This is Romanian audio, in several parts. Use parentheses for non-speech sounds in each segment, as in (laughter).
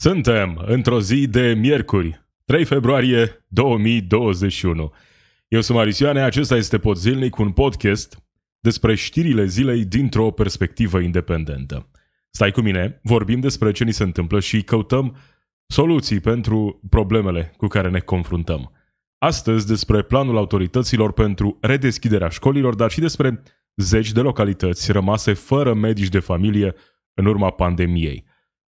Suntem într-o zi de miercuri, 3 februarie 2021. Eu sunt Marisioane, acesta este Pod Zilnic, un podcast despre știrile zilei dintr-o perspectivă independentă. Stai cu mine, vorbim despre ce ni se întâmplă și căutăm soluții pentru problemele cu care ne confruntăm. Astăzi despre planul autorităților pentru redeschiderea școlilor, dar și despre zeci de localități rămase fără medici de familie în urma pandemiei.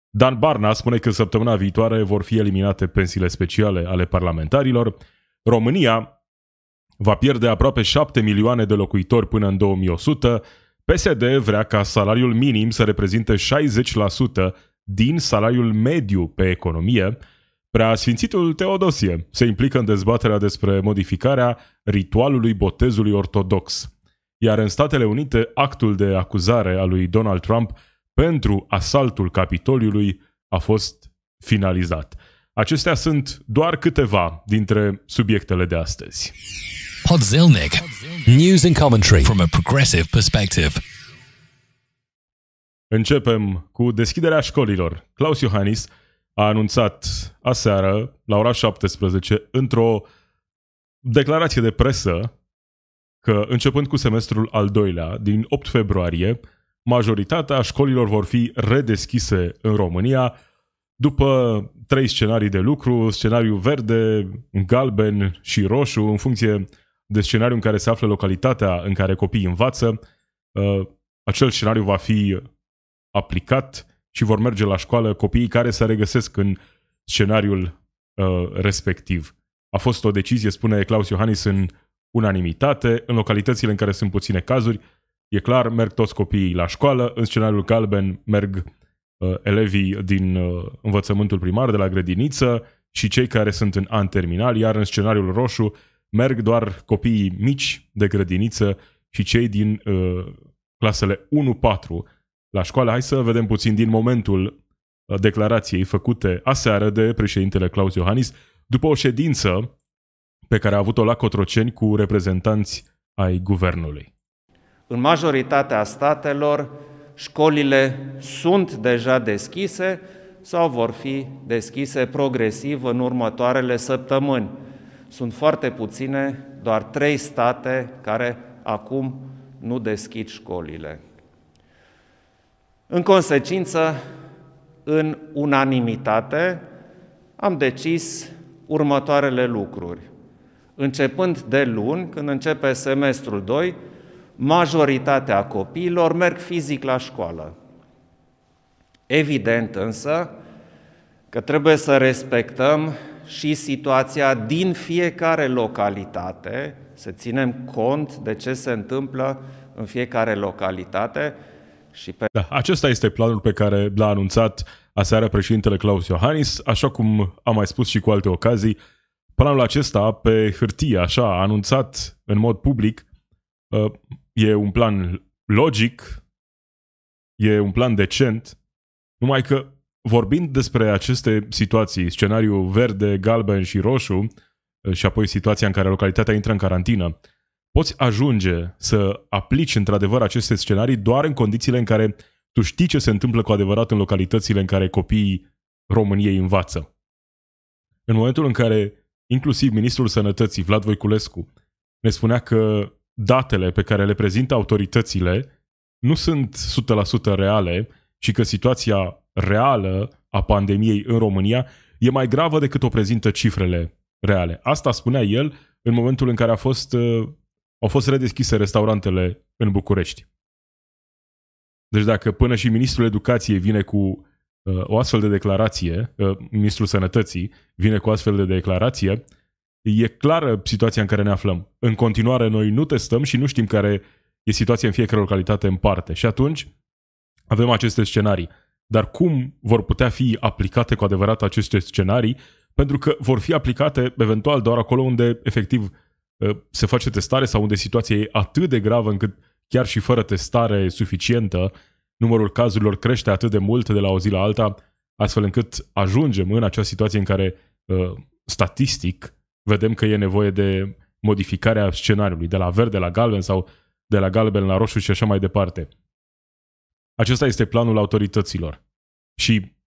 Dan Barna spune că săptămâna viitoare vor fi eliminate pensiile speciale ale parlamentarilor. România va pierde aproape 7 milioane de locuitori până în 2100. PSD vrea ca salariul minim să reprezinte 60% din salariul mediu pe economie. Preasfințitul Teodosie se implică în dezbaterea despre modificarea ritualului botezului ortodox. Iar în Statele Unite, actul de acuzare a lui Donald Trump pentru asaltul Capitoliului a fost finalizat. Acestea sunt doar câteva dintre subiectele de astăzi. Podzilnic. News and commentary from a progressive perspective. Începem cu deschiderea școlilor. Claus Iohannis a anunțat aseară, la ora 17, într-o declarație de presă, că începând cu semestrul al doilea, din 8 februarie, majoritatea școlilor vor fi redeschise în România după trei scenarii de lucru, scenariu verde, galben și roșu, în funcție de scenariul în care se află localitatea în care copiii învață. Uh, acel scenariu va fi aplicat și vor merge la școală copiii care se regăsesc în scenariul uh, respectiv. A fost o decizie, spune Claus Iohannis, în unanimitate, în localitățile în care sunt puține cazuri, E clar, merg toți copiii la școală, în scenariul galben merg uh, elevii din uh, învățământul primar, de la grădiniță și cei care sunt în an terminal, iar în scenariul roșu merg doar copiii mici de grădiniță și cei din uh, clasele 1-4 la școală. Hai să vedem puțin din momentul uh, declarației făcute aseară de președintele Claus Iohannis după o ședință pe care a avut-o la Cotroceni cu reprezentanți ai guvernului. În majoritatea statelor, școlile sunt deja deschise sau vor fi deschise progresiv în următoarele săptămâni. Sunt foarte puține, doar trei state care acum nu deschid școlile. În consecință, în unanimitate, am decis următoarele lucruri. Începând de luni, când începe semestrul 2, majoritatea copiilor merg fizic la școală. Evident însă că trebuie să respectăm și situația din fiecare localitate, să ținem cont de ce se întâmplă în fiecare localitate și pe... Da, acesta este planul pe care l-a anunțat aseară președintele Claus Iohannis, așa cum am mai spus și cu alte ocazii, planul acesta pe hârtie, așa, anunțat în mod public, uh, e un plan logic, e un plan decent, numai că vorbind despre aceste situații, scenariu verde, galben și roșu, eh, și apoi situația în care localitatea intră în carantină, poți ajunge să aplici într-adevăr aceste scenarii doar în condițiile în care tu știi ce se întâmplă cu adevărat în localitățile în care copiii României învață. În momentul în care inclusiv ministrul sănătății, Vlad Voiculescu, ne spunea că datele pe care le prezintă autoritățile nu sunt 100% reale și că situația reală a pandemiei în România e mai gravă decât o prezintă cifrele reale. Asta spunea el în momentul în care a fost, uh, au fost redeschise restaurantele în București. Deci dacă până și Ministrul Educației vine cu uh, o astfel de declarație, uh, Ministrul Sănătății vine cu o astfel de declarație, E clară situația în care ne aflăm. În continuare, noi nu testăm și nu știm care e situația în fiecare localitate în parte. Și atunci avem aceste scenarii. Dar cum vor putea fi aplicate cu adevărat aceste scenarii? Pentru că vor fi aplicate eventual doar acolo unde efectiv ă, se face testare sau unde situația e atât de gravă încât chiar și fără testare suficientă, numărul cazurilor crește atât de mult de la o zi la alta, astfel încât ajungem în acea situație în care ă, statistic vedem că e nevoie de modificarea scenariului, de la verde la galben sau de la galben la roșu și așa mai departe. Acesta este planul autorităților. Și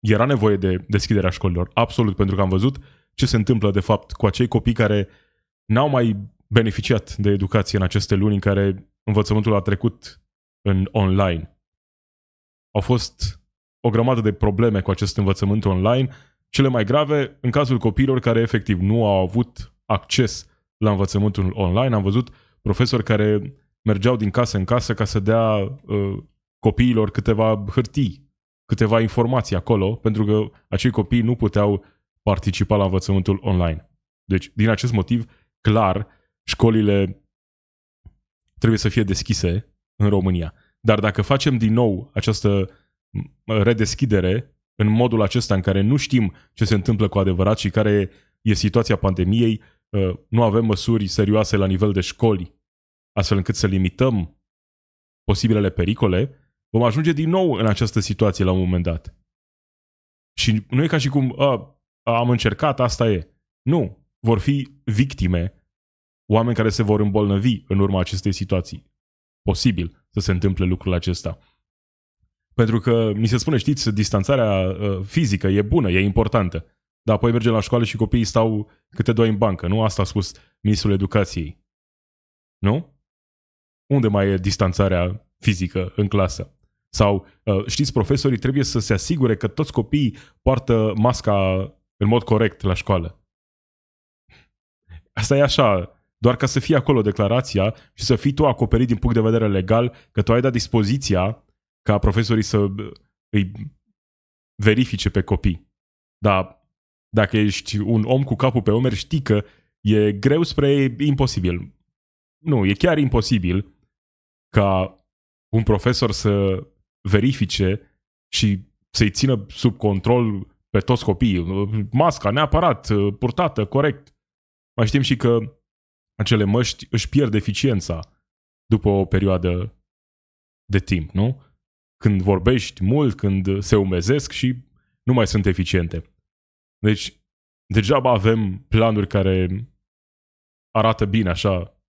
era nevoie de deschiderea școlilor, absolut, pentru că am văzut ce se întâmplă de fapt cu acei copii care n-au mai beneficiat de educație în aceste luni în care învățământul a trecut în online. Au fost o grămadă de probleme cu acest învățământ online, cele mai grave în cazul copiilor care efectiv nu au avut acces la învățământul online. Am văzut profesori care mergeau din casă în casă ca să dea uh, copiilor câteva hârtii, câteva informații acolo, pentru că acei copii nu puteau participa la învățământul online. Deci, din acest motiv, clar, școlile trebuie să fie deschise în România. Dar dacă facem din nou această redeschidere în modul acesta în care nu știm ce se întâmplă cu adevărat și care e situația pandemiei, uh, nu avem măsuri serioase la nivel de școli, astfel încât să limităm posibilele pericole, vom ajunge din nou în această situație la un moment dat. Și nu e ca și cum a, am încercat, asta e. Nu. Vor fi victime, oameni care se vor îmbolnăvi în urma acestei situații. Posibil să se întâmple lucrul acesta. Pentru că mi se spune, știți, distanțarea uh, fizică e bună, e importantă. Dar apoi mergem la școală și copiii stau câte doi în bancă. Nu asta a spus ministrul educației. Nu? Unde mai e distanțarea fizică în clasă? Sau, uh, știți, profesorii trebuie să se asigure că toți copiii poartă masca în mod corect la școală. Asta e așa, doar ca să fie acolo declarația și să fii tu acoperit din punct de vedere legal, că tu ai dat dispoziția ca profesorii să îi verifice pe copii. Dar dacă ești un om cu capul pe umeri, știi că e greu spre imposibil. Nu, e chiar imposibil ca un profesor să verifice și să-i țină sub control pe toți copiii. Masca neapărat, purtată, corect. Mai știm și că acele măști își pierd eficiența după o perioadă de timp, nu? Când vorbești mult, când se umezesc și nu mai sunt eficiente. Deci, degeaba avem planuri care arată bine așa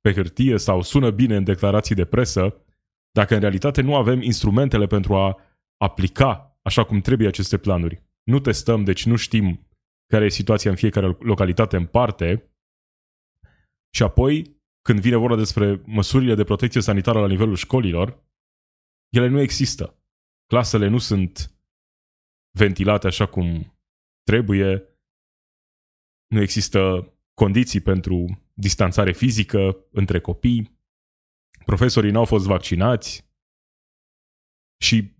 pe hârtie sau sună bine în declarații de presă, dacă în realitate nu avem instrumentele pentru a aplica așa cum trebuie aceste planuri. Nu testăm, deci nu știm care e situația în fiecare localitate în parte și apoi, când vine vorba despre măsurile de protecție sanitară la nivelul școlilor, ele nu există. Clasele nu sunt ventilate așa cum trebuie, nu există condiții pentru distanțare fizică între copii, profesorii n-au fost vaccinați. Și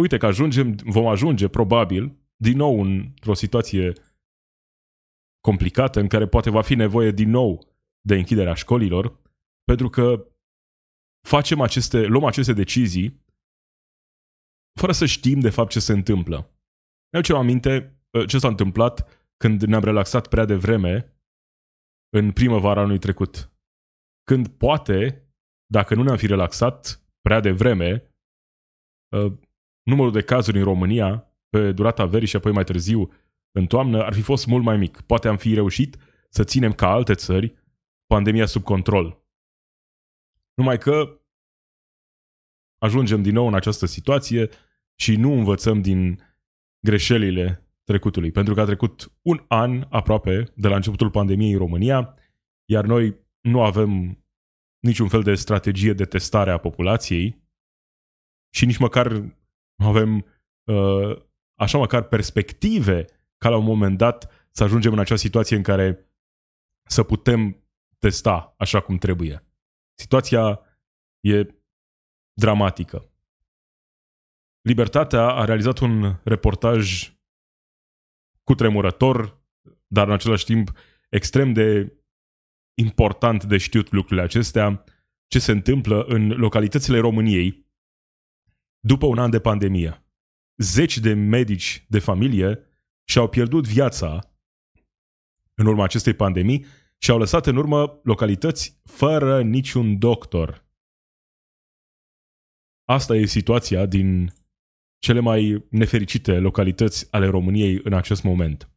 uite că ajungem, vom ajunge probabil din nou într-o situație complicată în care poate va fi nevoie din nou de închiderea școlilor, pentru că facem aceste, luăm aceste decizii fără să știm de fapt ce se întâmplă. Eu ce aminte ă, ce s-a întâmplat când ne-am relaxat prea devreme în primăvara anului trecut. Când poate, dacă nu ne-am fi relaxat prea devreme, ă, numărul de cazuri în România pe durata verii și apoi mai târziu în toamnă ar fi fost mult mai mic. Poate am fi reușit să ținem ca alte țări pandemia sub control. Numai că ajungem din nou în această situație și nu învățăm din greșelile trecutului. Pentru că a trecut un an aproape de la începutul pandemiei în România, iar noi nu avem niciun fel de strategie de testare a populației și nici măcar nu avem uh, așa măcar perspective ca la un moment dat să ajungem în acea situație în care să putem testa așa cum trebuie. Situația e dramatică. Libertatea a realizat un reportaj cutremurător, dar în același timp extrem de important de știut lucrurile acestea, ce se întâmplă în localitățile României după un an de pandemie. Zeci de medici de familie și-au pierdut viața în urma acestei pandemii și au lăsat în urmă localități fără niciun doctor. Asta e situația din cele mai nefericite localități ale României în acest moment.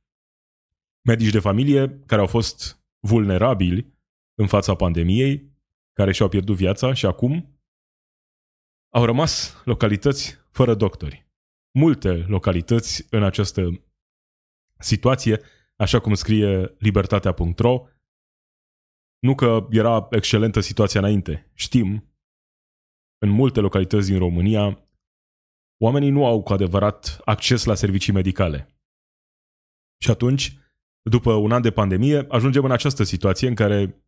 Medici de familie care au fost vulnerabili în fața pandemiei, care și-au pierdut viața și acum au rămas localități fără doctori. multe localități în această situație, așa cum scrie libertatea.ro. Nu că era excelentă situația înainte. Știm, în multe localități din România, oamenii nu au cu adevărat acces la servicii medicale. Și atunci, după un an de pandemie, ajungem în această situație în care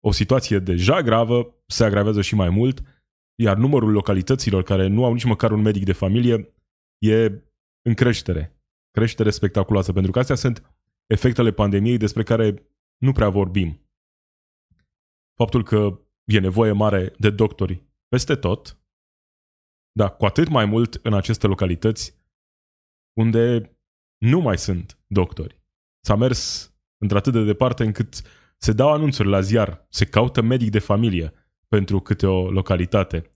o situație deja gravă se agravează și mai mult, iar numărul localităților care nu au nici măcar un medic de familie e în creștere. Creștere spectaculoasă, pentru că astea sunt efectele pandemiei despre care nu prea vorbim. Faptul că e nevoie mare de doctori peste tot, dar cu atât mai mult în aceste localități unde nu mai sunt doctori. S-a mers într-atât de departe încât se dau anunțuri la ziar, se caută medic de familie pentru câte o localitate.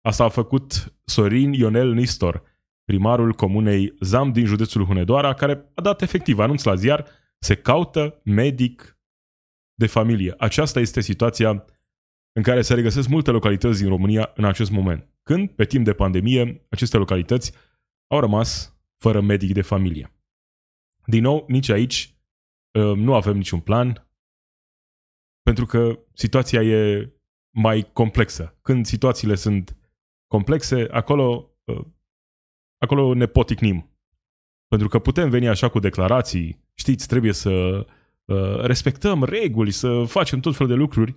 Asta a făcut Sorin Ionel Nistor, primarul comunei Zam din județul Hunedoara, care a dat efectiv anunț la ziar, se caută medic de familie. Aceasta este situația în care se regăsesc multe localități din România în acest moment. Când, pe timp de pandemie, aceste localități au rămas fără medic de familie. Din nou, nici aici ă, nu avem niciun plan, pentru că situația e mai complexă. Când situațiile sunt complexe, acolo, ă, acolo ne poticnim. Pentru că putem veni așa cu declarații, știți, trebuie să ă, respectăm reguli, să facem tot felul de lucruri,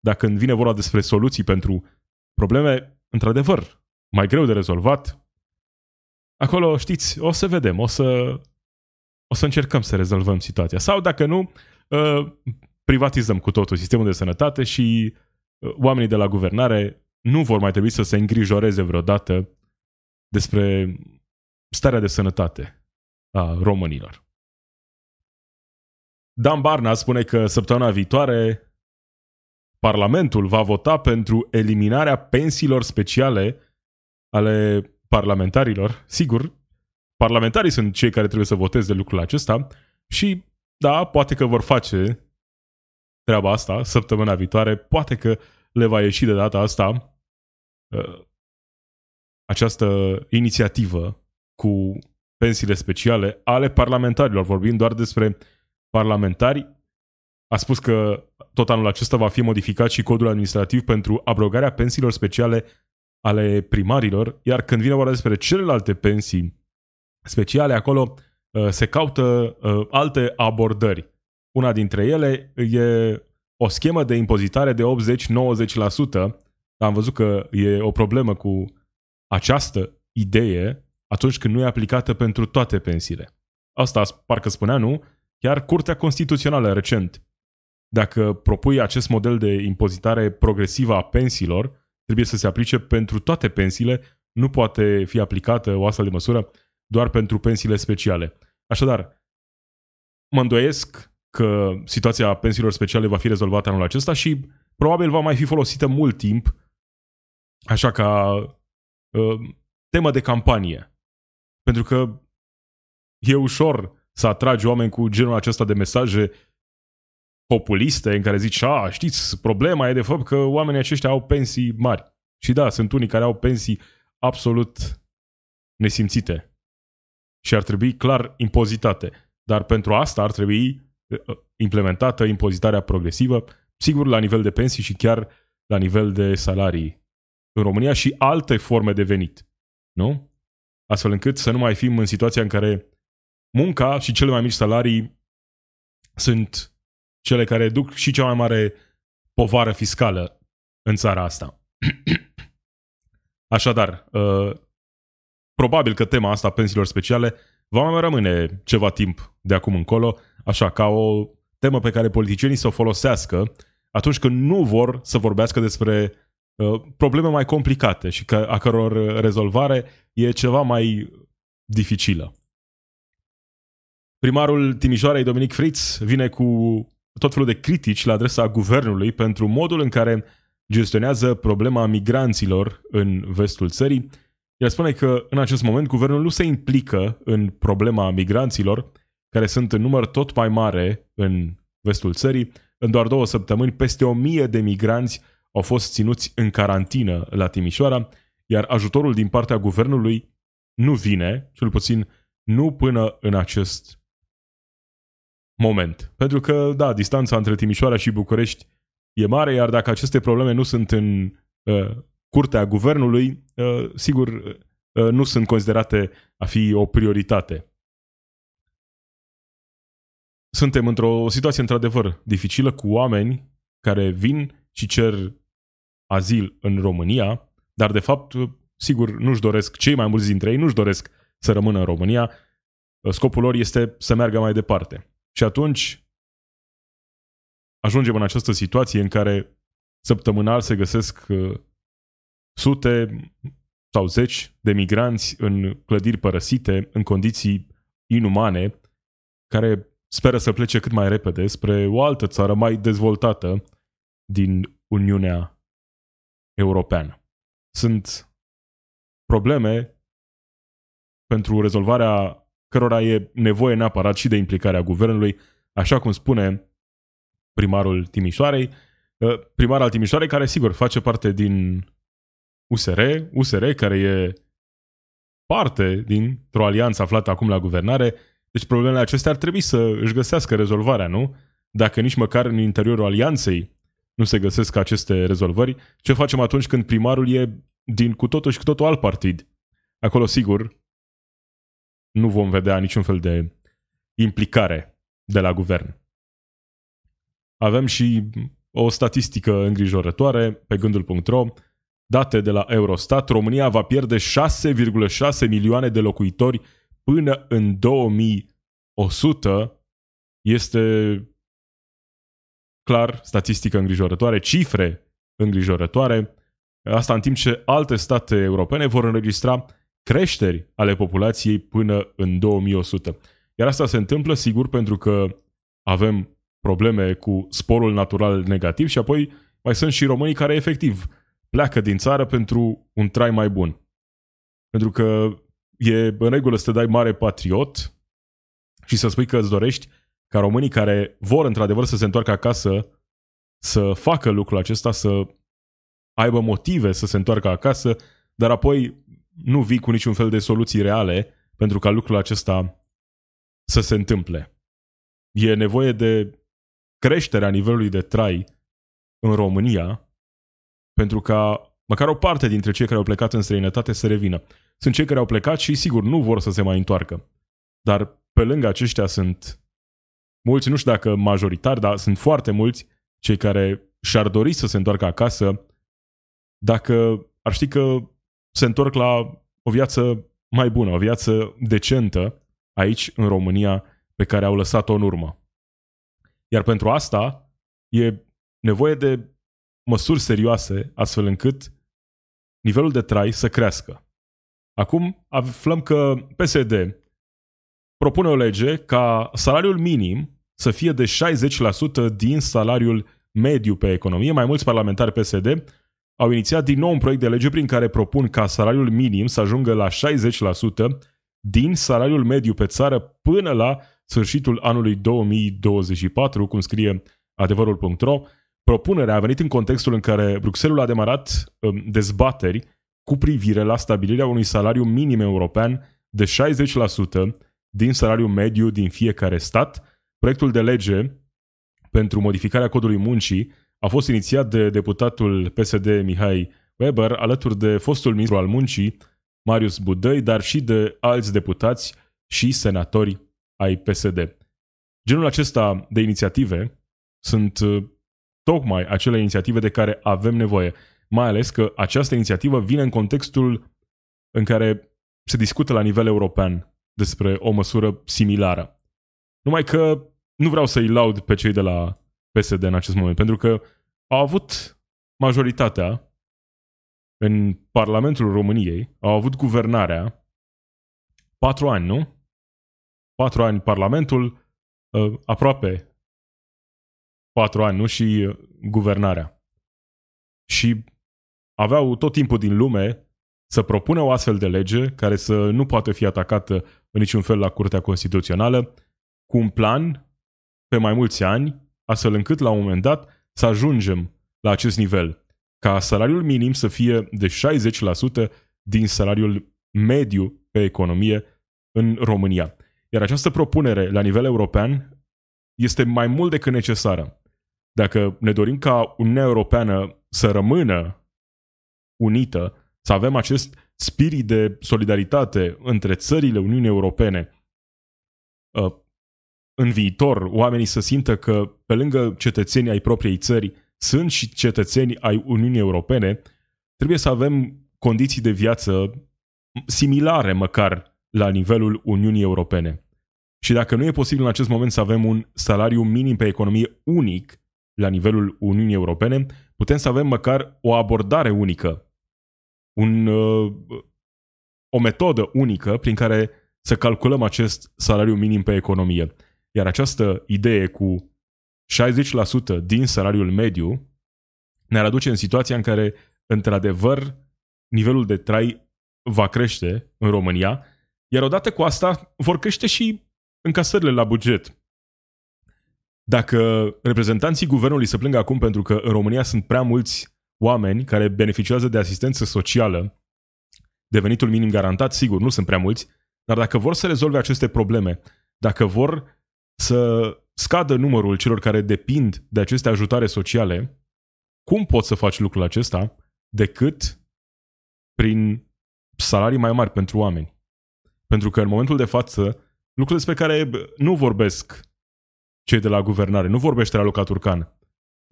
dar când vine vorba despre soluții pentru probleme, într-adevăr, mai greu de rezolvat, acolo, știți, o să vedem, o să, o să încercăm să rezolvăm situația. Sau, dacă nu, uh, privatizăm cu totul sistemul de sănătate și uh, oamenii de la guvernare nu vor mai trebui să se îngrijoreze vreodată despre starea de sănătate a românilor. Dan Barna spune că săptămâna viitoare Parlamentul va vota pentru eliminarea pensiilor speciale ale parlamentarilor. Sigur, parlamentarii sunt cei care trebuie să voteze lucrul acesta și, da, poate că vor face treaba asta săptămâna viitoare, poate că le va ieși de data asta uh, această inițiativă cu pensiile speciale ale parlamentarilor. Vorbim doar despre parlamentari. A spus că tot anul acesta va fi modificat și codul administrativ pentru abrogarea pensiilor speciale ale primarilor, iar când vine vorba despre celelalte pensii speciale, acolo uh, se caută uh, alte abordări. Una dintre ele e o schemă de impozitare de 80-90%. Am văzut că e o problemă cu această idee atunci când nu e aplicată pentru toate pensiile. Asta parcă spunea, nu? Chiar Curtea Constituțională recent dacă propui acest model de impozitare progresivă a pensiilor, trebuie să se aplice pentru toate pensiile, nu poate fi aplicată o astfel de măsură doar pentru pensiile speciale. Așadar, mă îndoiesc că situația pensiilor speciale va fi rezolvată anul acesta și probabil va mai fi folosită mult timp așa ca uh, temă de campanie. Pentru că e ușor să atragi oameni cu genul acesta de mesaje populiste în care zici, a, știți, problema e de fapt că oamenii aceștia au pensii mari. Și da, sunt unii care au pensii absolut nesimțite și ar trebui clar impozitate. Dar pentru asta ar trebui uh, implementată impozitarea progresivă, sigur la nivel de pensii și chiar la nivel de salarii în România și alte forme de venit. Nu? Astfel încât să nu mai fim în situația în care munca și cele mai mici salarii sunt cele care duc și cea mai mare povară fiscală în țara asta. (clears throat) Așadar, uh, probabil că tema asta pensiilor speciale va mai rămâne ceva timp de acum încolo, așa, ca o temă pe care politicienii să o folosească atunci când nu vor să vorbească despre uh, probleme mai complicate și că, a căror rezolvare e ceva mai dificilă. Primarul Timișoarei, Dominic Fritz, vine cu tot felul de critici la adresa guvernului pentru modul în care gestionează problema migranților în vestul țării. El spune că în acest moment guvernul nu se implică în problema migranților, care sunt în număr tot mai mare în vestul țării. În doar două săptămâni, peste o mie de migranți au fost ținuți în carantină la Timișoara, iar ajutorul din partea guvernului nu vine, cel puțin nu până în acest moment. Pentru că, da, distanța între Timișoara și București e mare, iar dacă aceste probleme nu sunt în uh, curtea guvernului, uh, sigur, uh, nu sunt considerate a fi o prioritate. Suntem într-o situație într-adevăr dificilă cu oameni care vin și cer azil în România, dar de fapt, sigur, nu-și doresc, cei mai mulți dintre ei nu-și doresc să rămână în România, scopul lor este să meargă mai departe. Și atunci ajungem în această situație în care săptămânal se găsesc uh, sute sau zeci de migranți în clădiri părăsite, în condiții inumane, care speră să plece cât mai repede spre o altă țară mai dezvoltată din Uniunea Europeană. Sunt probleme pentru rezolvarea cărora e nevoie neapărat și de implicarea guvernului, așa cum spune primarul Timișoarei, ă, primar al Timișoarei care sigur face parte din USR, USR care e parte dintr-o alianță aflată acum la guvernare, deci problemele acestea ar trebui să își găsească rezolvarea, nu? Dacă nici măcar în interiorul alianței nu se găsesc aceste rezolvări, ce facem atunci când primarul e din cu totul și cu totul alt partid? Acolo, sigur, nu vom vedea niciun fel de implicare de la guvern. Avem și o statistică îngrijorătoare pe gândul.ro. Date de la Eurostat, România va pierde 6,6 milioane de locuitori până în 2100. Este clar statistică îngrijorătoare, cifre îngrijorătoare. Asta în timp ce alte state europene vor înregistra creșteri ale populației până în 2100. Iar asta se întâmplă, sigur, pentru că avem probleme cu sporul natural negativ și apoi mai sunt și românii care efectiv pleacă din țară pentru un trai mai bun. Pentru că e în regulă să te dai mare patriot și să spui că îți dorești ca românii care vor într-adevăr să se întoarcă acasă să facă lucrul acesta, să aibă motive să se întoarcă acasă, dar apoi nu vii cu niciun fel de soluții reale pentru ca lucrul acesta să se întâmple. E nevoie de creșterea nivelului de trai în România pentru ca măcar o parte dintre cei care au plecat în străinătate să revină. Sunt cei care au plecat și sigur nu vor să se mai întoarcă. Dar pe lângă aceștia sunt mulți, nu știu dacă majoritari, dar sunt foarte mulți cei care și-ar dori să se întoarcă acasă dacă ar ști că se întorc la o viață mai bună, o viață decentă aici, în România, pe care au lăsat-o în urmă. Iar pentru asta e nevoie de măsuri serioase, astfel încât nivelul de trai să crească. Acum aflăm că PSD propune o lege ca salariul minim să fie de 60% din salariul mediu pe economie. Mai mulți parlamentari PSD au inițiat din nou un proiect de lege prin care propun ca salariul minim să ajungă la 60% din salariul mediu pe țară până la sfârșitul anului 2024, cum scrie adevărul.ro. Propunerea a venit în contextul în care Bruxelles a demarat um, dezbateri cu privire la stabilirea unui salariu minim european de 60% din salariul mediu din fiecare stat. Proiectul de lege pentru modificarea codului muncii a fost inițiat de deputatul PSD Mihai Weber, alături de fostul ministru al muncii, Marius Budăi, dar și de alți deputați și senatori ai PSD. Genul acesta de inițiative sunt uh, tocmai acele inițiative de care avem nevoie, mai ales că această inițiativă vine în contextul în care se discută la nivel european despre o măsură similară. Numai că nu vreau să-i laud pe cei de la PSD în acest moment, pentru că au avut majoritatea în Parlamentul României, au avut guvernarea patru ani, nu? Patru ani Parlamentul, uh, aproape patru ani, nu? Și uh, guvernarea. Și aveau tot timpul din lume să propună o astfel de lege care să nu poată fi atacată în niciun fel la Curtea Constituțională, cu un plan pe mai mulți ani astfel încât la un moment dat să ajungem la acest nivel, ca salariul minim să fie de 60% din salariul mediu pe economie în România. Iar această propunere la nivel european este mai mult decât necesară. Dacă ne dorim ca Uniunea Europeană să rămână unită, să avem acest spirit de solidaritate între țările Uniunii Europene, uh, în viitor oamenii să simtă că pe lângă cetățenii ai propriei țări sunt și cetățeni ai Uniunii Europene, trebuie să avem condiții de viață similare măcar la nivelul Uniunii Europene. Și dacă nu e posibil în acest moment să avem un salariu minim pe economie unic la nivelul Uniunii Europene, putem să avem măcar o abordare unică, un, uh, o metodă unică prin care să calculăm acest salariu minim pe economie. Iar această idee cu 60% din salariul mediu ne-ar aduce în situația în care, într-adevăr, nivelul de trai va crește în România, iar odată cu asta vor crește și încasările la buget. Dacă reprezentanții guvernului se plâng acum pentru că în România sunt prea mulți oameni care beneficiază de asistență socială, de venitul minim garantat, sigur, nu sunt prea mulți, dar dacă vor să rezolve aceste probleme, dacă vor să scadă numărul celor care depind de aceste ajutoare sociale, cum poți să faci lucrul acesta decât prin salarii mai mari pentru oameni? Pentru că în momentul de față, lucruri despre care nu vorbesc cei de la guvernare, nu vorbește Raluca Turcan.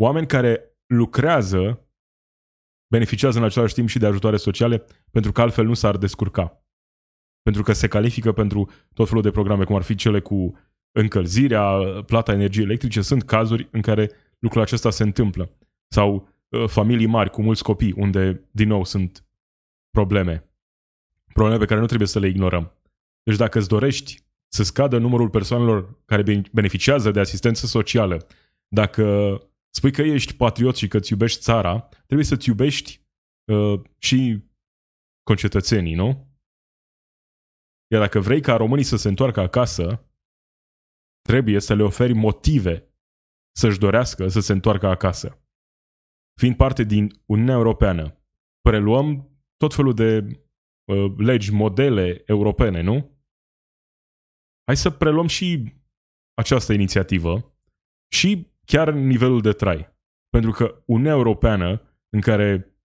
Oameni care lucrează beneficiază în același timp și de ajutoare sociale, pentru că altfel nu s-ar descurca. Pentru că se califică pentru tot felul de programe, cum ar fi cele cu încălzirea, plata energiei electrice, sunt cazuri în care lucrul acesta se întâmplă. Sau uh, familii mari cu mulți copii, unde, din nou, sunt probleme. Probleme pe care nu trebuie să le ignorăm. Deci dacă îți dorești să scadă numărul persoanelor care beneficiază de asistență socială, dacă spui că ești patriot și că îți iubești țara, trebuie să-ți iubești uh, și concetățenii, nu? Iar dacă vrei ca românii să se întoarcă acasă, trebuie să le oferi motive să-și dorească să se întoarcă acasă. Fiind parte din Uniunea Europeană, preluăm tot felul de uh, legi, modele europene, nu? Hai să preluăm și această inițiativă și chiar nivelul de trai. Pentru că Uniunea Europeană, în care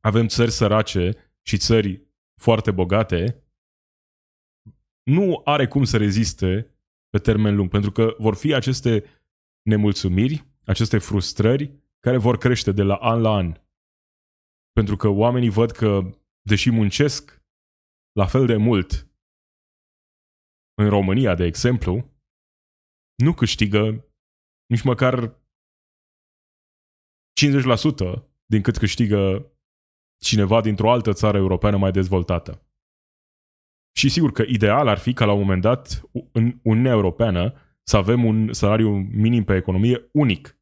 avem țări sărace și țări foarte bogate, nu are cum să reziste pe termen lung, pentru că vor fi aceste nemulțumiri, aceste frustrări care vor crește de la an la an. Pentru că oamenii văd că, deși muncesc la fel de mult în România, de exemplu, nu câștigă nici măcar 50% din cât câștigă cineva dintr-o altă țară europeană mai dezvoltată. Și sigur că ideal ar fi ca la un moment dat în Uniunea Europeană să avem un salariu minim pe economie unic.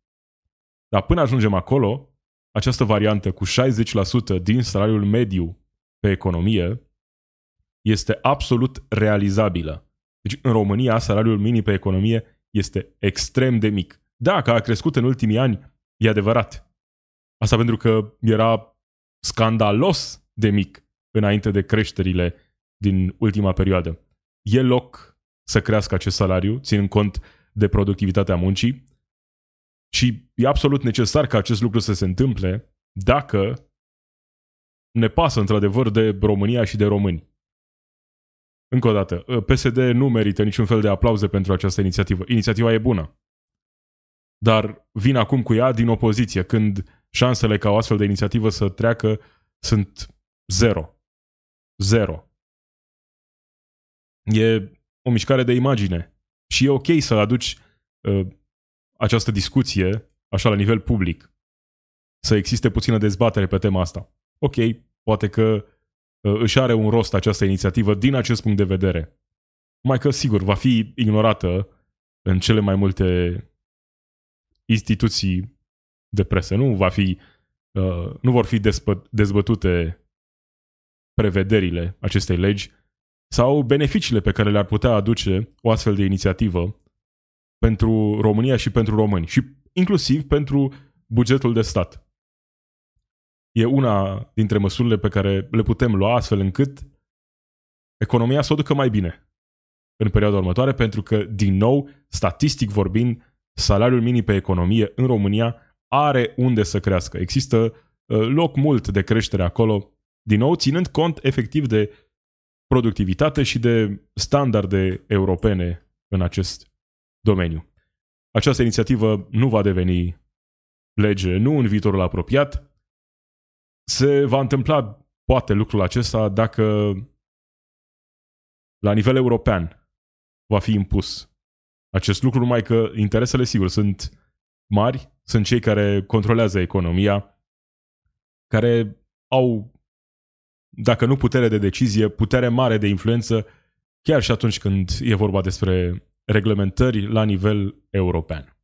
Dar până ajungem acolo, această variantă cu 60% din salariul mediu pe economie este absolut realizabilă. Deci în România salariul minim pe economie este extrem de mic. Da, că a crescut în ultimii ani, e adevărat. Asta pentru că era scandalos de mic înainte de creșterile din ultima perioadă. E loc să crească acest salariu, ținând cont de productivitatea muncii și e absolut necesar ca acest lucru să se întâmple dacă ne pasă într-adevăr de România și de români. Încă o dată, PSD nu merită niciun fel de aplauze pentru această inițiativă. Inițiativa e bună. Dar vin acum cu ea din opoziție, când șansele ca o astfel de inițiativă să treacă sunt zero. Zero. E o mișcare de imagine. Și e ok să aduci uh, această discuție așa la nivel public. Să existe puțină dezbatere pe tema asta. Ok, poate că uh, își are un rost această inițiativă din acest punct de vedere. Mai că, sigur, va fi ignorată în cele mai multe instituții de presă. Nu va fi, uh, nu vor fi dezbă- dezbătute prevederile acestei legi sau beneficiile pe care le-ar putea aduce o astfel de inițiativă pentru România și pentru români și inclusiv pentru bugetul de stat. E una dintre măsurile pe care le putem lua astfel încât economia să o ducă mai bine în perioada următoare, pentru că, din nou, statistic vorbind, salariul minim pe economie în România are unde să crească. Există uh, loc mult de creștere acolo, din nou, ținând cont efectiv de productivitate și de standarde europene în acest domeniu. Această inițiativă nu va deveni lege, nu în viitorul apropiat. Se va întâmpla, poate, lucrul acesta dacă la nivel european va fi impus acest lucru, numai că interesele, sigur, sunt mari, sunt cei care controlează economia, care au, dacă nu putere de decizie, putere mare de influență, chiar și atunci când e vorba despre reglementări la nivel european.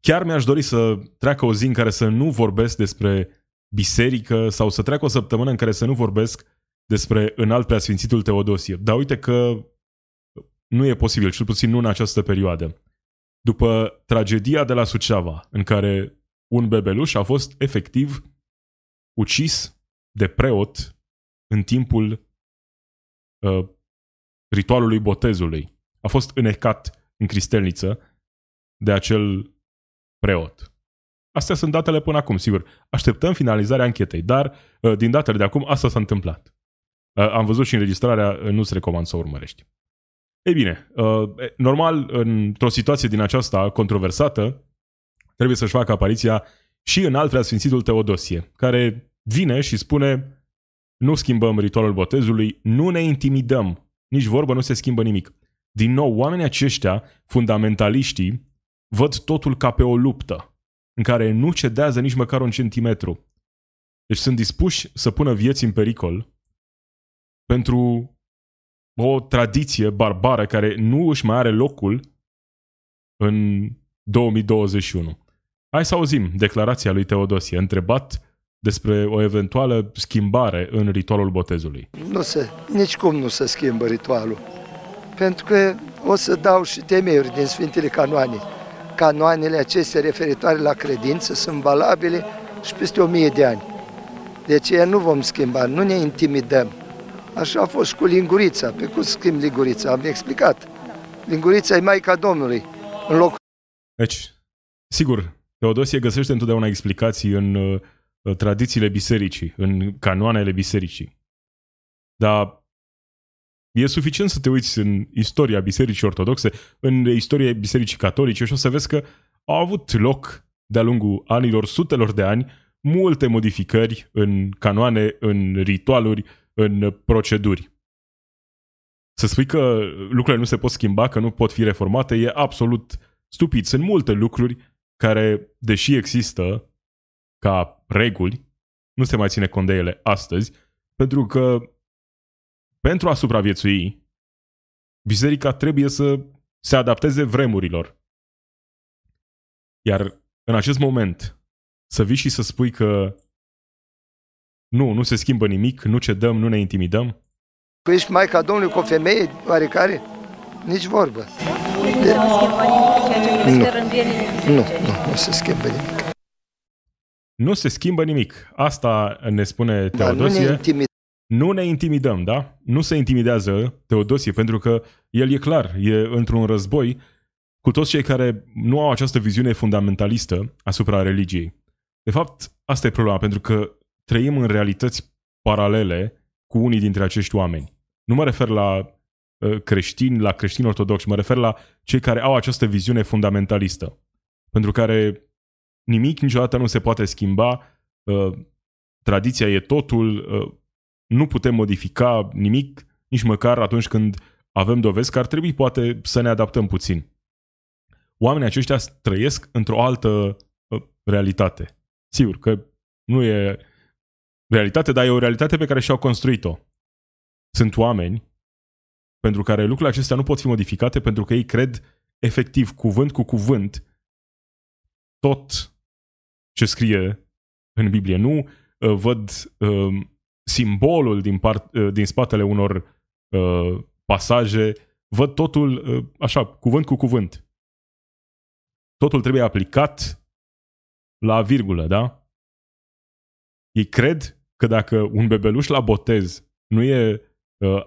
Chiar mi-aș dori să treacă o zi în care să nu vorbesc despre biserică sau să treacă o săptămână în care să nu vorbesc despre înalt preasfințitul Teodosie. Dar uite că nu e posibil, cel puțin nu în această perioadă. După tragedia de la Suceava, în care un bebeluș a fost efectiv ucis de preot în timpul uh, ritualului botezului. A fost înecat în cristelniță de acel preot. Astea sunt datele până acum, sigur. Așteptăm finalizarea anchetei, dar uh, din datele de acum asta s-a întâmplat. Uh, am văzut și înregistrarea, uh, nu-ți recomand să o urmărești. Ei bine, normal, într-o situație din aceasta controversată, trebuie să-și facă apariția și în alt Sfințitul Teodosie, care vine și spune nu schimbăm ritualul botezului, nu ne intimidăm, nici vorbă, nu se schimbă nimic. Din nou, oamenii aceștia, fundamentaliștii, văd totul ca pe o luptă, în care nu cedează nici măcar un centimetru. Deci sunt dispuși să pună vieți în pericol pentru o tradiție barbară care nu își mai are locul în 2021. Hai să auzim declarația lui Teodosie, întrebat despre o eventuală schimbare în ritualul botezului. Nu se, nici cum nu se schimbă ritualul. Pentru că o să dau și temeiuri din Sfintele Canoane. Canoanele acestea referitoare la credință sunt valabile și peste o mie de ani. De aceea nu vom schimba, nu ne intimidăm. Așa a fost cu lingurița. Pe cum schimb lingurița? Am explicat. Lingurița e Maica Domnului. În loc... Deci, sigur, Teodosie găsește întotdeauna explicații în uh, tradițiile bisericii, în canoanele bisericii. Dar e suficient să te uiți în istoria bisericii ortodoxe, în istoria bisericii catolice și o să vezi că au avut loc de-a lungul anilor, sutelor de ani, multe modificări în canoane, în ritualuri, în proceduri. Să spui că lucrurile nu se pot schimba, că nu pot fi reformate, e absolut stupid. Sunt multe lucruri care, deși există ca reguli, nu se mai ține cont de ele astăzi, pentru că pentru a supraviețui, biserica trebuie să se adapteze vremurilor. Iar în acest moment, să vii și să spui că nu, nu se schimbă nimic, nu cedăm, nu ne intimidăm? Că păi ești Maica Domnului cu o femeie oarecare? Nici vorbă. Nu, nu, nu se schimbă nimic. Nu se schimbă nimic. Asta ne spune Teodosie. Da, nu, ne nu ne intimidăm, da? Nu se intimidează Teodosie, pentru că el e clar, e într-un război cu toți cei care nu au această viziune fundamentalistă asupra religiei. De fapt, asta e problema, pentru că trăim în realități paralele cu unii dintre acești oameni. Nu mă refer la uh, creștini, la creștini ortodoxi, mă refer la cei care au această viziune fundamentalistă, pentru care nimic niciodată nu se poate schimba, uh, tradiția e totul, uh, nu putem modifica nimic, nici măcar atunci când avem dovezi că ar trebui poate să ne adaptăm puțin. Oamenii aceștia trăiesc într-o altă realitate. Sigur că nu e realitate, dar e o realitate pe care și-au construit-o. Sunt oameni pentru care lucrurile acestea nu pot fi modificate pentru că ei cred efectiv, cuvânt cu cuvânt, tot ce scrie în Biblie. Nu uh, văd uh, simbolul din, part, uh, din spatele unor uh, pasaje, văd totul uh, așa, cuvânt cu cuvânt. Totul trebuie aplicat la virgulă, da? Ei cred că dacă un bebeluș la botez nu e uh,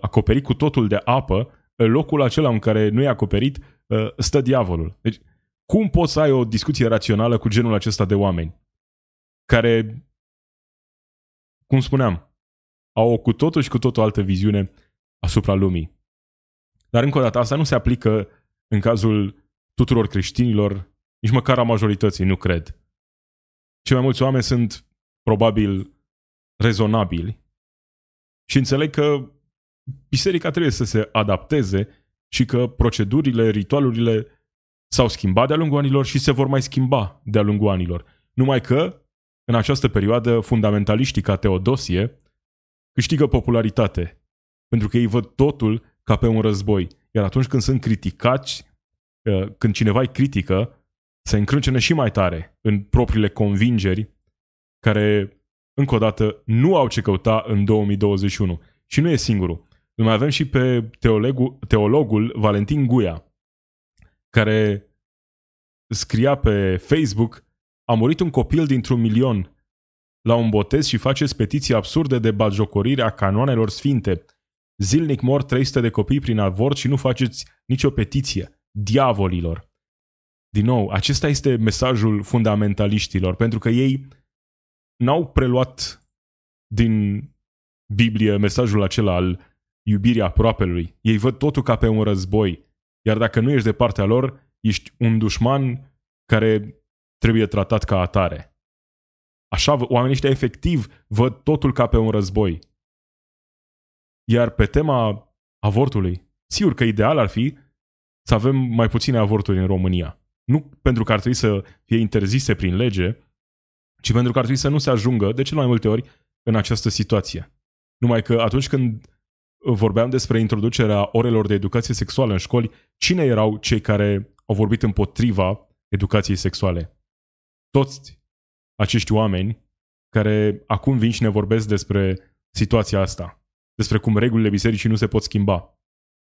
acoperit cu totul de apă, în locul acela în care nu e acoperit, uh, stă diavolul. Deci, cum poți să ai o discuție rațională cu genul acesta de oameni? Care, cum spuneam, au o cu totul și cu totul altă viziune asupra lumii. Dar încă o dată, asta nu se aplică în cazul tuturor creștinilor, nici măcar a majorității, nu cred. Cei mai mulți oameni sunt probabil rezonabili și înțeleg că biserica trebuie să se adapteze și că procedurile, ritualurile s-au schimbat de-a lungul anilor și se vor mai schimba de-a lungul anilor. Numai că, în această perioadă, fundamentaliștii ca Teodosie câștigă popularitate, pentru că ei văd totul ca pe un război. Iar atunci când sunt criticați, uh, când cineva îi critică, se încrâncene și mai tare în propriile convingeri care, încă o dată, nu au ce căuta în 2021. Și nu e singurul. Îl mai avem și pe teologul, teologul Valentin Guia, care scria pe Facebook a murit un copil dintr-un milion la un botez și faceți petiții absurde de bagiocorire a canoanelor sfinte. Zilnic mor 300 de copii prin avort și nu faceți nicio petiție. Diavolilor! Din nou, acesta este mesajul fundamentaliștilor, pentru că ei n-au preluat din Biblie mesajul acela al iubirii aproapelui. Ei văd totul ca pe un război. Iar dacă nu ești de partea lor, ești un dușman care trebuie tratat ca atare. Așa, oamenii ăștia efectiv văd totul ca pe un război. Iar pe tema avortului, sigur că ideal ar fi să avem mai puține avorturi în România. Nu pentru că ar trebui să fie interzise prin lege, ci pentru că ar trebui să nu se ajungă, de cel mai multe ori, în această situație. Numai că atunci când vorbeam despre introducerea orelor de educație sexuală în școli, cine erau cei care au vorbit împotriva educației sexuale? Toți acești oameni care acum vin și ne vorbesc despre situația asta, despre cum regulile bisericii nu se pot schimba.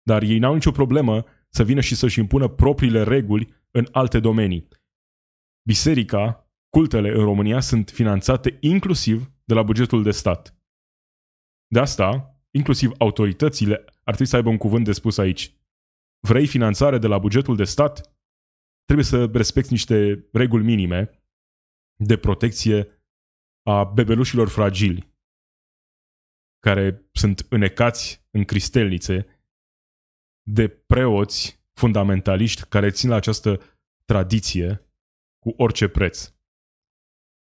Dar ei n-au nicio problemă să vină și să-și impună propriile reguli în alte domenii. Biserica, cultele în România sunt finanțate inclusiv de la bugetul de stat. De asta, inclusiv autoritățile ar trebui să aibă un cuvânt de spus aici. Vrei finanțare de la bugetul de stat? Trebuie să respecti niște reguli minime de protecție a bebelușilor fragili care sunt înecați în cristelnițe de preoți fundamentaliști care țin la această tradiție cu orice preț.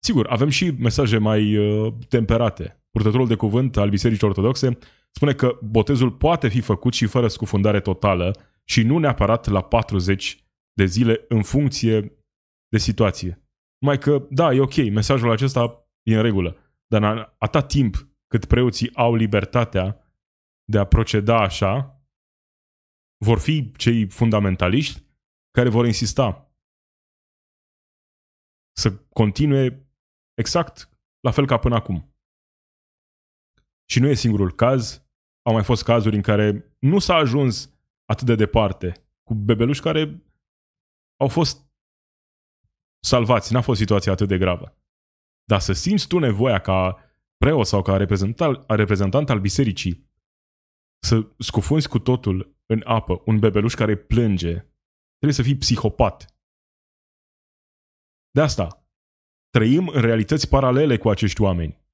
Sigur, avem și mesaje mai uh, temperate. Purtătorul de cuvânt al Bisericii Ortodoxe spune că botezul poate fi făcut și fără scufundare totală și nu neapărat la 40 de zile în funcție de situație. Mai că, da, e ok, mesajul acesta e în regulă, dar atât timp cât preoții au libertatea de a proceda așa, vor fi cei fundamentaliști care vor insista să continue exact la fel ca până acum. Și nu e singurul caz, au mai fost cazuri în care nu s-a ajuns atât de departe, cu bebeluși care au fost salvați, n-a fost situația atât de gravă. Dar să simți tu nevoia ca preot sau ca reprezentant, reprezentant al bisericii să scufunzi cu totul în apă un bebeluș care plânge, trebuie să fii psihopat. De asta, trăim în realități paralele cu acești oameni.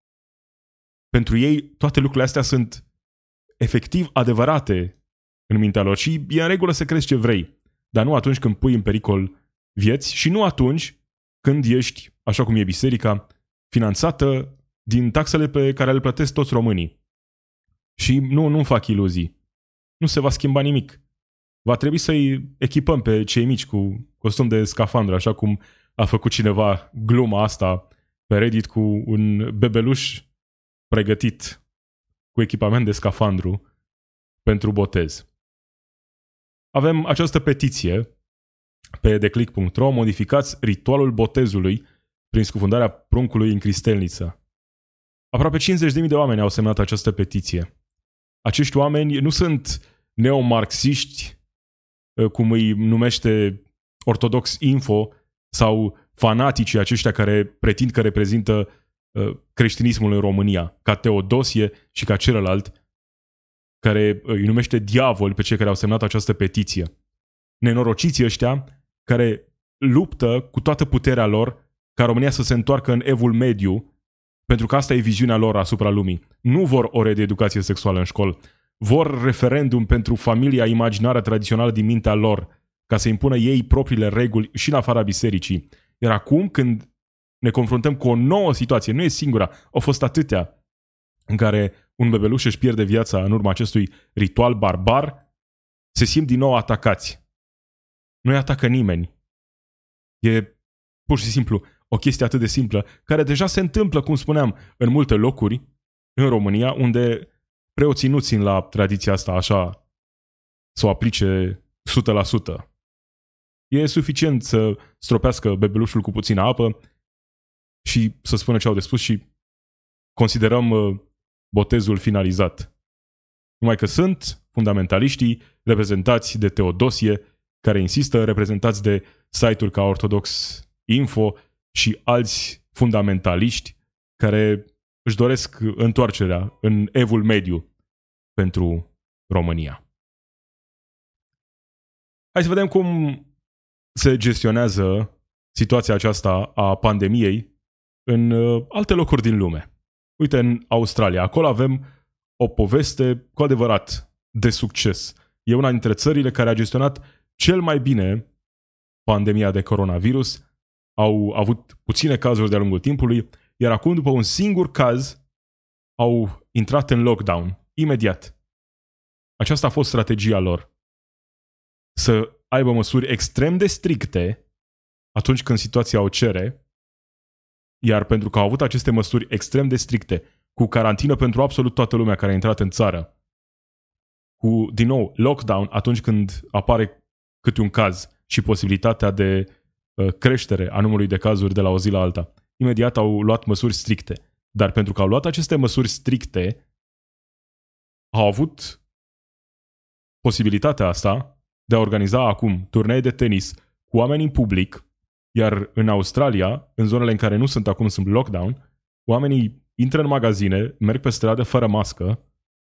Pentru ei, toate lucrurile astea sunt efectiv adevărate în mintea lor și e în regulă să crezi ce vrei, dar nu atunci când pui în pericol vieți și nu atunci când ești, așa cum e biserica, finanțată din taxele pe care le plătesc toți românii. Și nu, nu fac iluzii. Nu se va schimba nimic. Va trebui să-i echipăm pe cei mici cu costum de scafandră, așa cum a făcut cineva gluma asta pe Reddit cu un bebeluș pregătit cu echipament de scafandru pentru botez. Avem această petiție pe declick.ro, modificați ritualul botezului prin scufundarea pruncului în cristelniță. Aproape 50.000 de oameni au semnat această petiție. Acești oameni nu sunt neomarxiști, uh, cum îi numește Ortodox Info, sau fanaticii aceștia care pretind că reprezintă uh, creștinismul în România, ca Teodosie și ca celălalt care îi numește diavol pe cei care au semnat această petiție. Nenorociții ăștia care luptă cu toată puterea lor ca România să se întoarcă în evul mediu, pentru că asta e viziunea lor asupra lumii. Nu vor ore de educație sexuală în școală. Vor referendum pentru familia imaginară tradițională din mintea lor, ca să impună ei propriile reguli și în afara bisericii. Iar acum, când ne confruntăm cu o nouă situație, nu e singura, au fost atâtea în care un bebeluș își pierde viața în urma acestui ritual barbar, se simt din nou atacați. Nu-i atacă nimeni. E pur și simplu o chestie atât de simplă, care deja se întâmplă, cum spuneam, în multe locuri în România, unde preoții nu țin la tradiția asta așa să o aplice 100%. E suficient să stropească bebelușul cu puțină apă și să spună ce au de spus și considerăm uh, botezul finalizat. Numai că sunt fundamentaliștii reprezentați de Teodosie, care insistă, reprezentați de site-uri ca Ortodox Info și alți fundamentaliști care își doresc întoarcerea în evul mediu pentru România. Hai să vedem cum se gestionează situația aceasta a pandemiei în uh, alte locuri din lume. Uite, în Australia, acolo avem o poveste cu adevărat de succes. E una dintre țările care a gestionat cel mai bine pandemia de coronavirus. Au avut puține cazuri de-a lungul timpului, iar acum, după un singur caz, au intrat în lockdown, imediat. Aceasta a fost strategia lor. Să aibă măsuri extrem de stricte atunci când situația o cere, iar pentru că au avut aceste măsuri extrem de stricte, cu carantină pentru absolut toată lumea care a intrat în țară, cu, din nou, lockdown atunci când apare câte un caz și posibilitatea de uh, creștere a numărului de cazuri de la o zi la alta, imediat au luat măsuri stricte. Dar pentru că au luat aceste măsuri stricte, au avut posibilitatea asta de a organiza acum turnee de tenis cu oameni în public, iar în Australia, în zonele în care nu sunt acum, sunt lockdown, oamenii intră în magazine, merg pe stradă fără mască,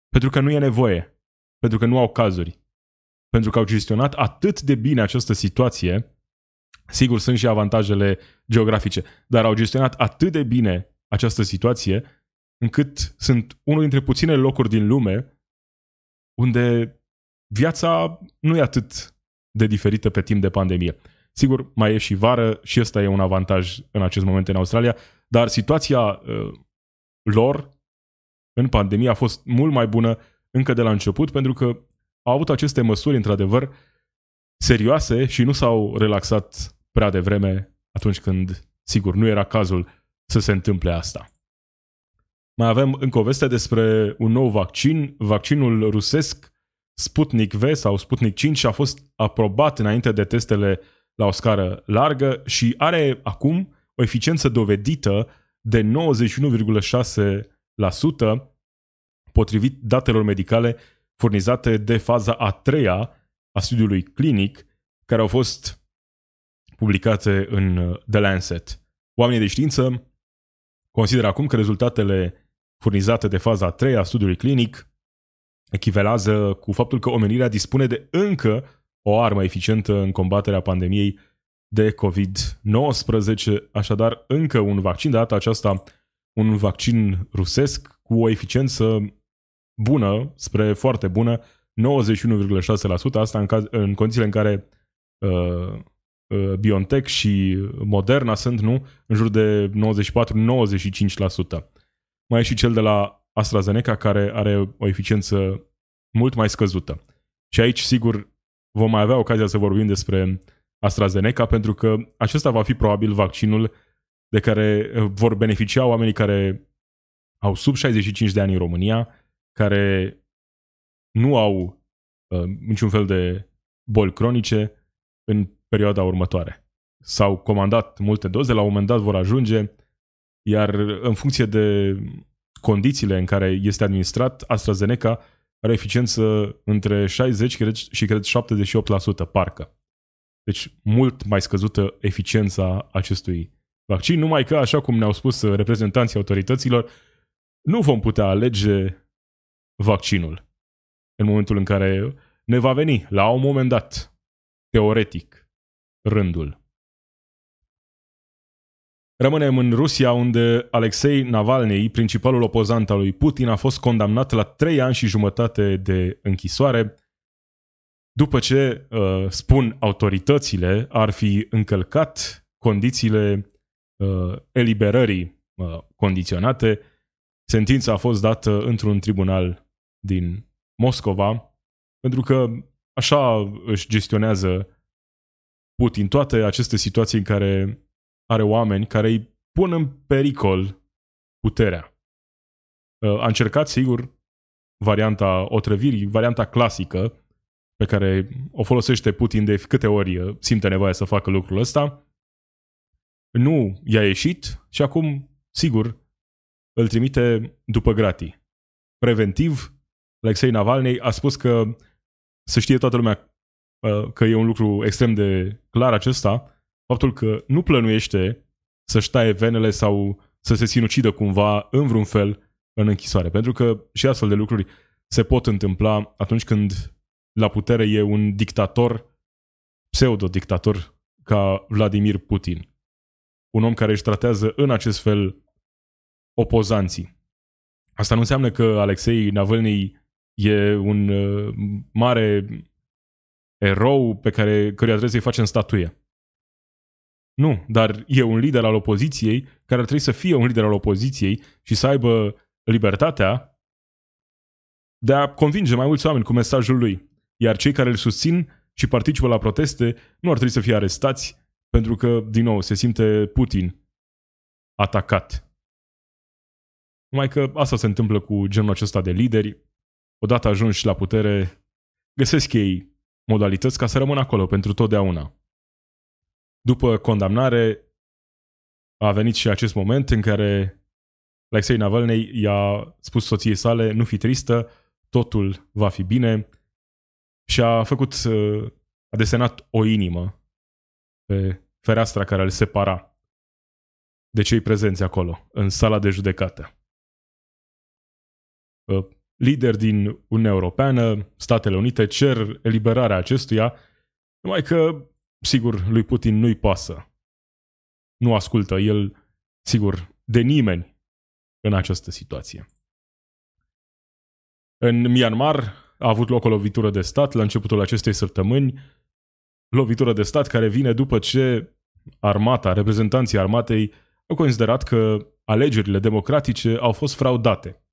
pentru că nu e nevoie, pentru că nu au cazuri, pentru că au gestionat atât de bine această situație, sigur sunt și avantajele geografice, dar au gestionat atât de bine această situație, încât sunt unul dintre puținele locuri din lume unde viața nu e atât de diferită pe timp de pandemie. Sigur, mai e și vară și ăsta e un avantaj în acest moment în Australia, dar situația uh, lor în pandemie a fost mult mai bună încă de la început pentru că au avut aceste măsuri într-adevăr serioase și nu s-au relaxat prea devreme atunci când, sigur, nu era cazul să se întâmple asta. Mai avem încă o veste despre un nou vaccin, vaccinul rusesc Sputnik V sau Sputnik 5 a fost aprobat înainte de testele la o scară largă și are acum o eficiență dovedită de 91,6% potrivit datelor medicale furnizate de faza a treia a studiului clinic care au fost publicate în The Lancet. Oamenii de știință consideră acum că rezultatele furnizate de faza a treia a studiului clinic echivalează cu faptul că omenirea dispune de încă o armă eficientă în combaterea pandemiei de COVID-19, așadar încă un vaccin, de data aceasta un vaccin rusesc cu o eficiență bună, spre foarte bună, 91,6%, asta în, caz, în condițiile în care uh, uh, BioNTech și Moderna sunt, nu, în jur de 94-95%. Mai e și cel de la AstraZeneca, care are o eficiență mult mai scăzută. Și aici, sigur, vom mai avea ocazia să vorbim despre AstraZeneca, pentru că acesta va fi probabil vaccinul de care vor beneficia oamenii care au sub 65 de ani în România, care nu au uh, niciun fel de boli cronice în perioada următoare. S-au comandat multe doze, la un moment dat vor ajunge, iar în funcție de condițiile în care este administrat, AstraZeneca are eficiență între 60 cred, și cred 78%, parcă. Deci mult mai scăzută eficiența acestui vaccin, numai că, așa cum ne-au spus reprezentanții autorităților, nu vom putea alege vaccinul. în momentul în care ne va veni, la un moment dat, teoretic, rândul. Rămânem în Rusia, unde Alexei Navalny, principalul opozant al lui Putin, a fost condamnat la trei ani și jumătate de închisoare, după ce, uh, spun autoritățile, ar fi încălcat condițiile uh, eliberării uh, condiționate. Sentința a fost dată într-un tribunal din Moscova, pentru că așa își gestionează Putin toate aceste situații în care are oameni care îi pun în pericol puterea. Uh, a încercat, sigur, varianta otrăvirii, varianta clasică, pe care o folosește Putin de câte ori uh, simte nevoia să facă lucrul ăsta. Nu i-a ieșit și acum, sigur, îl trimite după gratii. Preventiv, Alexei Navalny a spus că să știe toată lumea uh, că e un lucru extrem de clar acesta, faptul că nu plănuiește să-și taie venele sau să se sinucidă cumva în vreun fel în închisoare. Pentru că și astfel de lucruri se pot întâmpla atunci când la putere e un dictator, pseudo-dictator ca Vladimir Putin. Un om care își tratează în acest fel opozanții. Asta nu înseamnă că Alexei Navalny e un uh, mare erou pe care, căruia trebuie să-i facem statuie. Nu, dar e un lider al opoziției care ar trebui să fie un lider al opoziției și să aibă libertatea de a convinge mai mulți oameni cu mesajul lui. Iar cei care îl susțin și participă la proteste nu ar trebui să fie arestați pentru că, din nou, se simte Putin atacat. Numai că asta se întâmplă cu genul acesta de lideri. Odată ajunși la putere, găsesc ei modalități ca să rămână acolo pentru totdeauna. După condamnare, a venit și acest moment în care Alexei Navalny i-a spus soției sale, nu fi tristă, totul va fi bine și a făcut, uh, a desenat o inimă pe fereastra care îl separa de cei prezenți acolo, în sala de judecată. Uh, lideri din Uniunea Europeană, Statele Unite, cer eliberarea acestuia, numai că sigur, lui Putin nu-i pasă. Nu ascultă el, sigur, de nimeni în această situație. În Myanmar a avut loc o lovitură de stat la începutul acestei săptămâni, lovitură de stat care vine după ce armata, reprezentanții armatei au considerat că alegerile democratice au fost fraudate.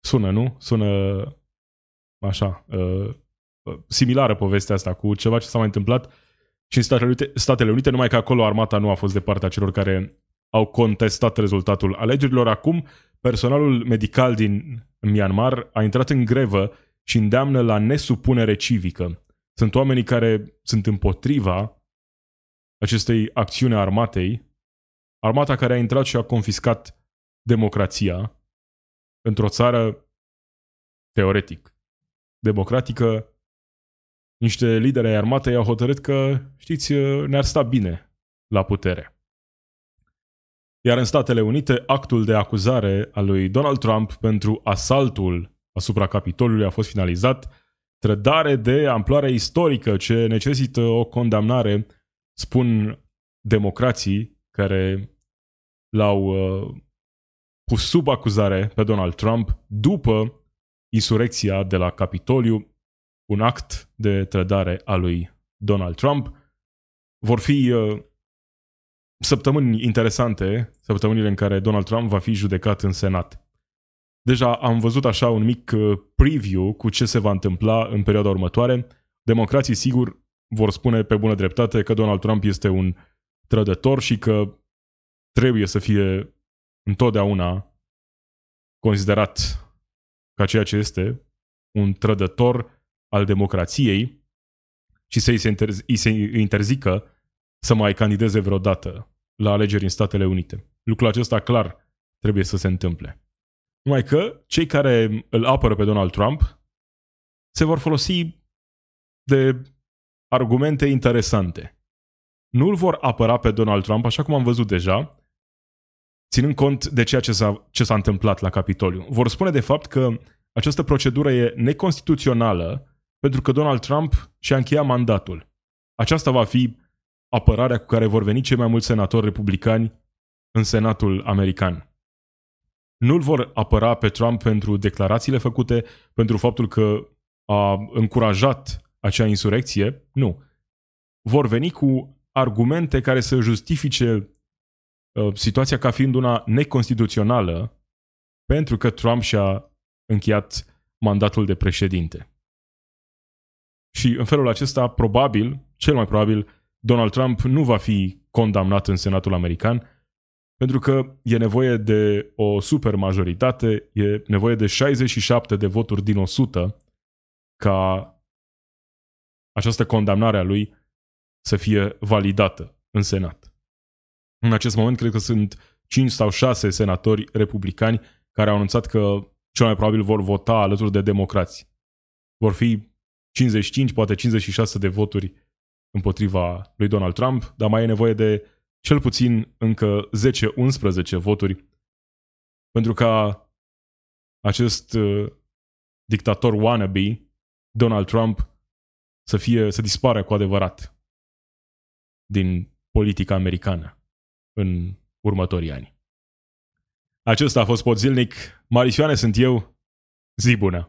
Sună, nu? Sună așa, uh, similară povestea asta cu ceva ce s-a mai întâmplat și în Statele Unite, Statele Unite, numai că acolo armata nu a fost de partea celor care au contestat rezultatul alegerilor. Acum, personalul medical din Myanmar a intrat în grevă și îndeamnă la nesupunere civică. Sunt oamenii care sunt împotriva acestei acțiuni a armatei, armata care a intrat și a confiscat democrația într-o țară teoretic democratică niște lideri ai armatei au hotărât că, știți, ne-ar sta bine la putere. Iar în Statele Unite, actul de acuzare al lui Donald Trump pentru asaltul asupra Capitolului a fost finalizat, trădare de amploare istorică ce necesită o condamnare, spun democrații care l-au uh, pus sub acuzare pe Donald Trump după insurecția de la Capitoliu un act de trădare a lui Donald Trump. Vor fi uh, săptămâni interesante, săptămânile în care Donald Trump va fi judecat în Senat. Deja am văzut așa un mic uh, preview cu ce se va întâmpla în perioada următoare. Democrații, sigur, vor spune pe bună dreptate că Donald Trump este un trădător și că trebuie să fie întotdeauna considerat ca ceea ce este un trădător al democrației și să îi se, interzi- îi se interzică să mai candideze vreodată la alegeri în Statele Unite. Lucrul acesta clar trebuie să se întâmple. Numai că cei care îl apără pe Donald Trump se vor folosi de argumente interesante. Nu îl vor apăra pe Donald Trump, așa cum am văzut deja, ținând cont de ceea ce s-a, ce s-a întâmplat la Capitoliu. Vor spune de fapt că această procedură e neconstituțională pentru că Donald Trump și-a încheiat mandatul. Aceasta va fi apărarea cu care vor veni cei mai mulți senatori republicani în Senatul american. Nu-l vor apăra pe Trump pentru declarațiile făcute, pentru faptul că a încurajat acea insurecție, nu. Vor veni cu argumente care să justifice uh, situația ca fiind una neconstituțională pentru că Trump și-a încheiat mandatul de președinte. Și în felul acesta, probabil, cel mai probabil, Donald Trump nu va fi condamnat în Senatul American, pentru că e nevoie de o supermajoritate, e nevoie de 67 de voturi din 100 ca această condamnare a lui să fie validată în Senat. În acest moment, cred că sunt 5 sau 6 senatori republicani care au anunțat că cel mai probabil vor vota alături de democrați. Vor fi 55, poate 56 de voturi împotriva lui Donald Trump, dar mai e nevoie de cel puțin încă 10-11 voturi pentru ca acest uh, dictator wannabe, Donald Trump, să fie, să dispară cu adevărat din politica americană în următorii ani. Acesta a fost Pod Zilnic. Marisioane sunt eu. Zi bună!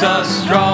Jesus strong.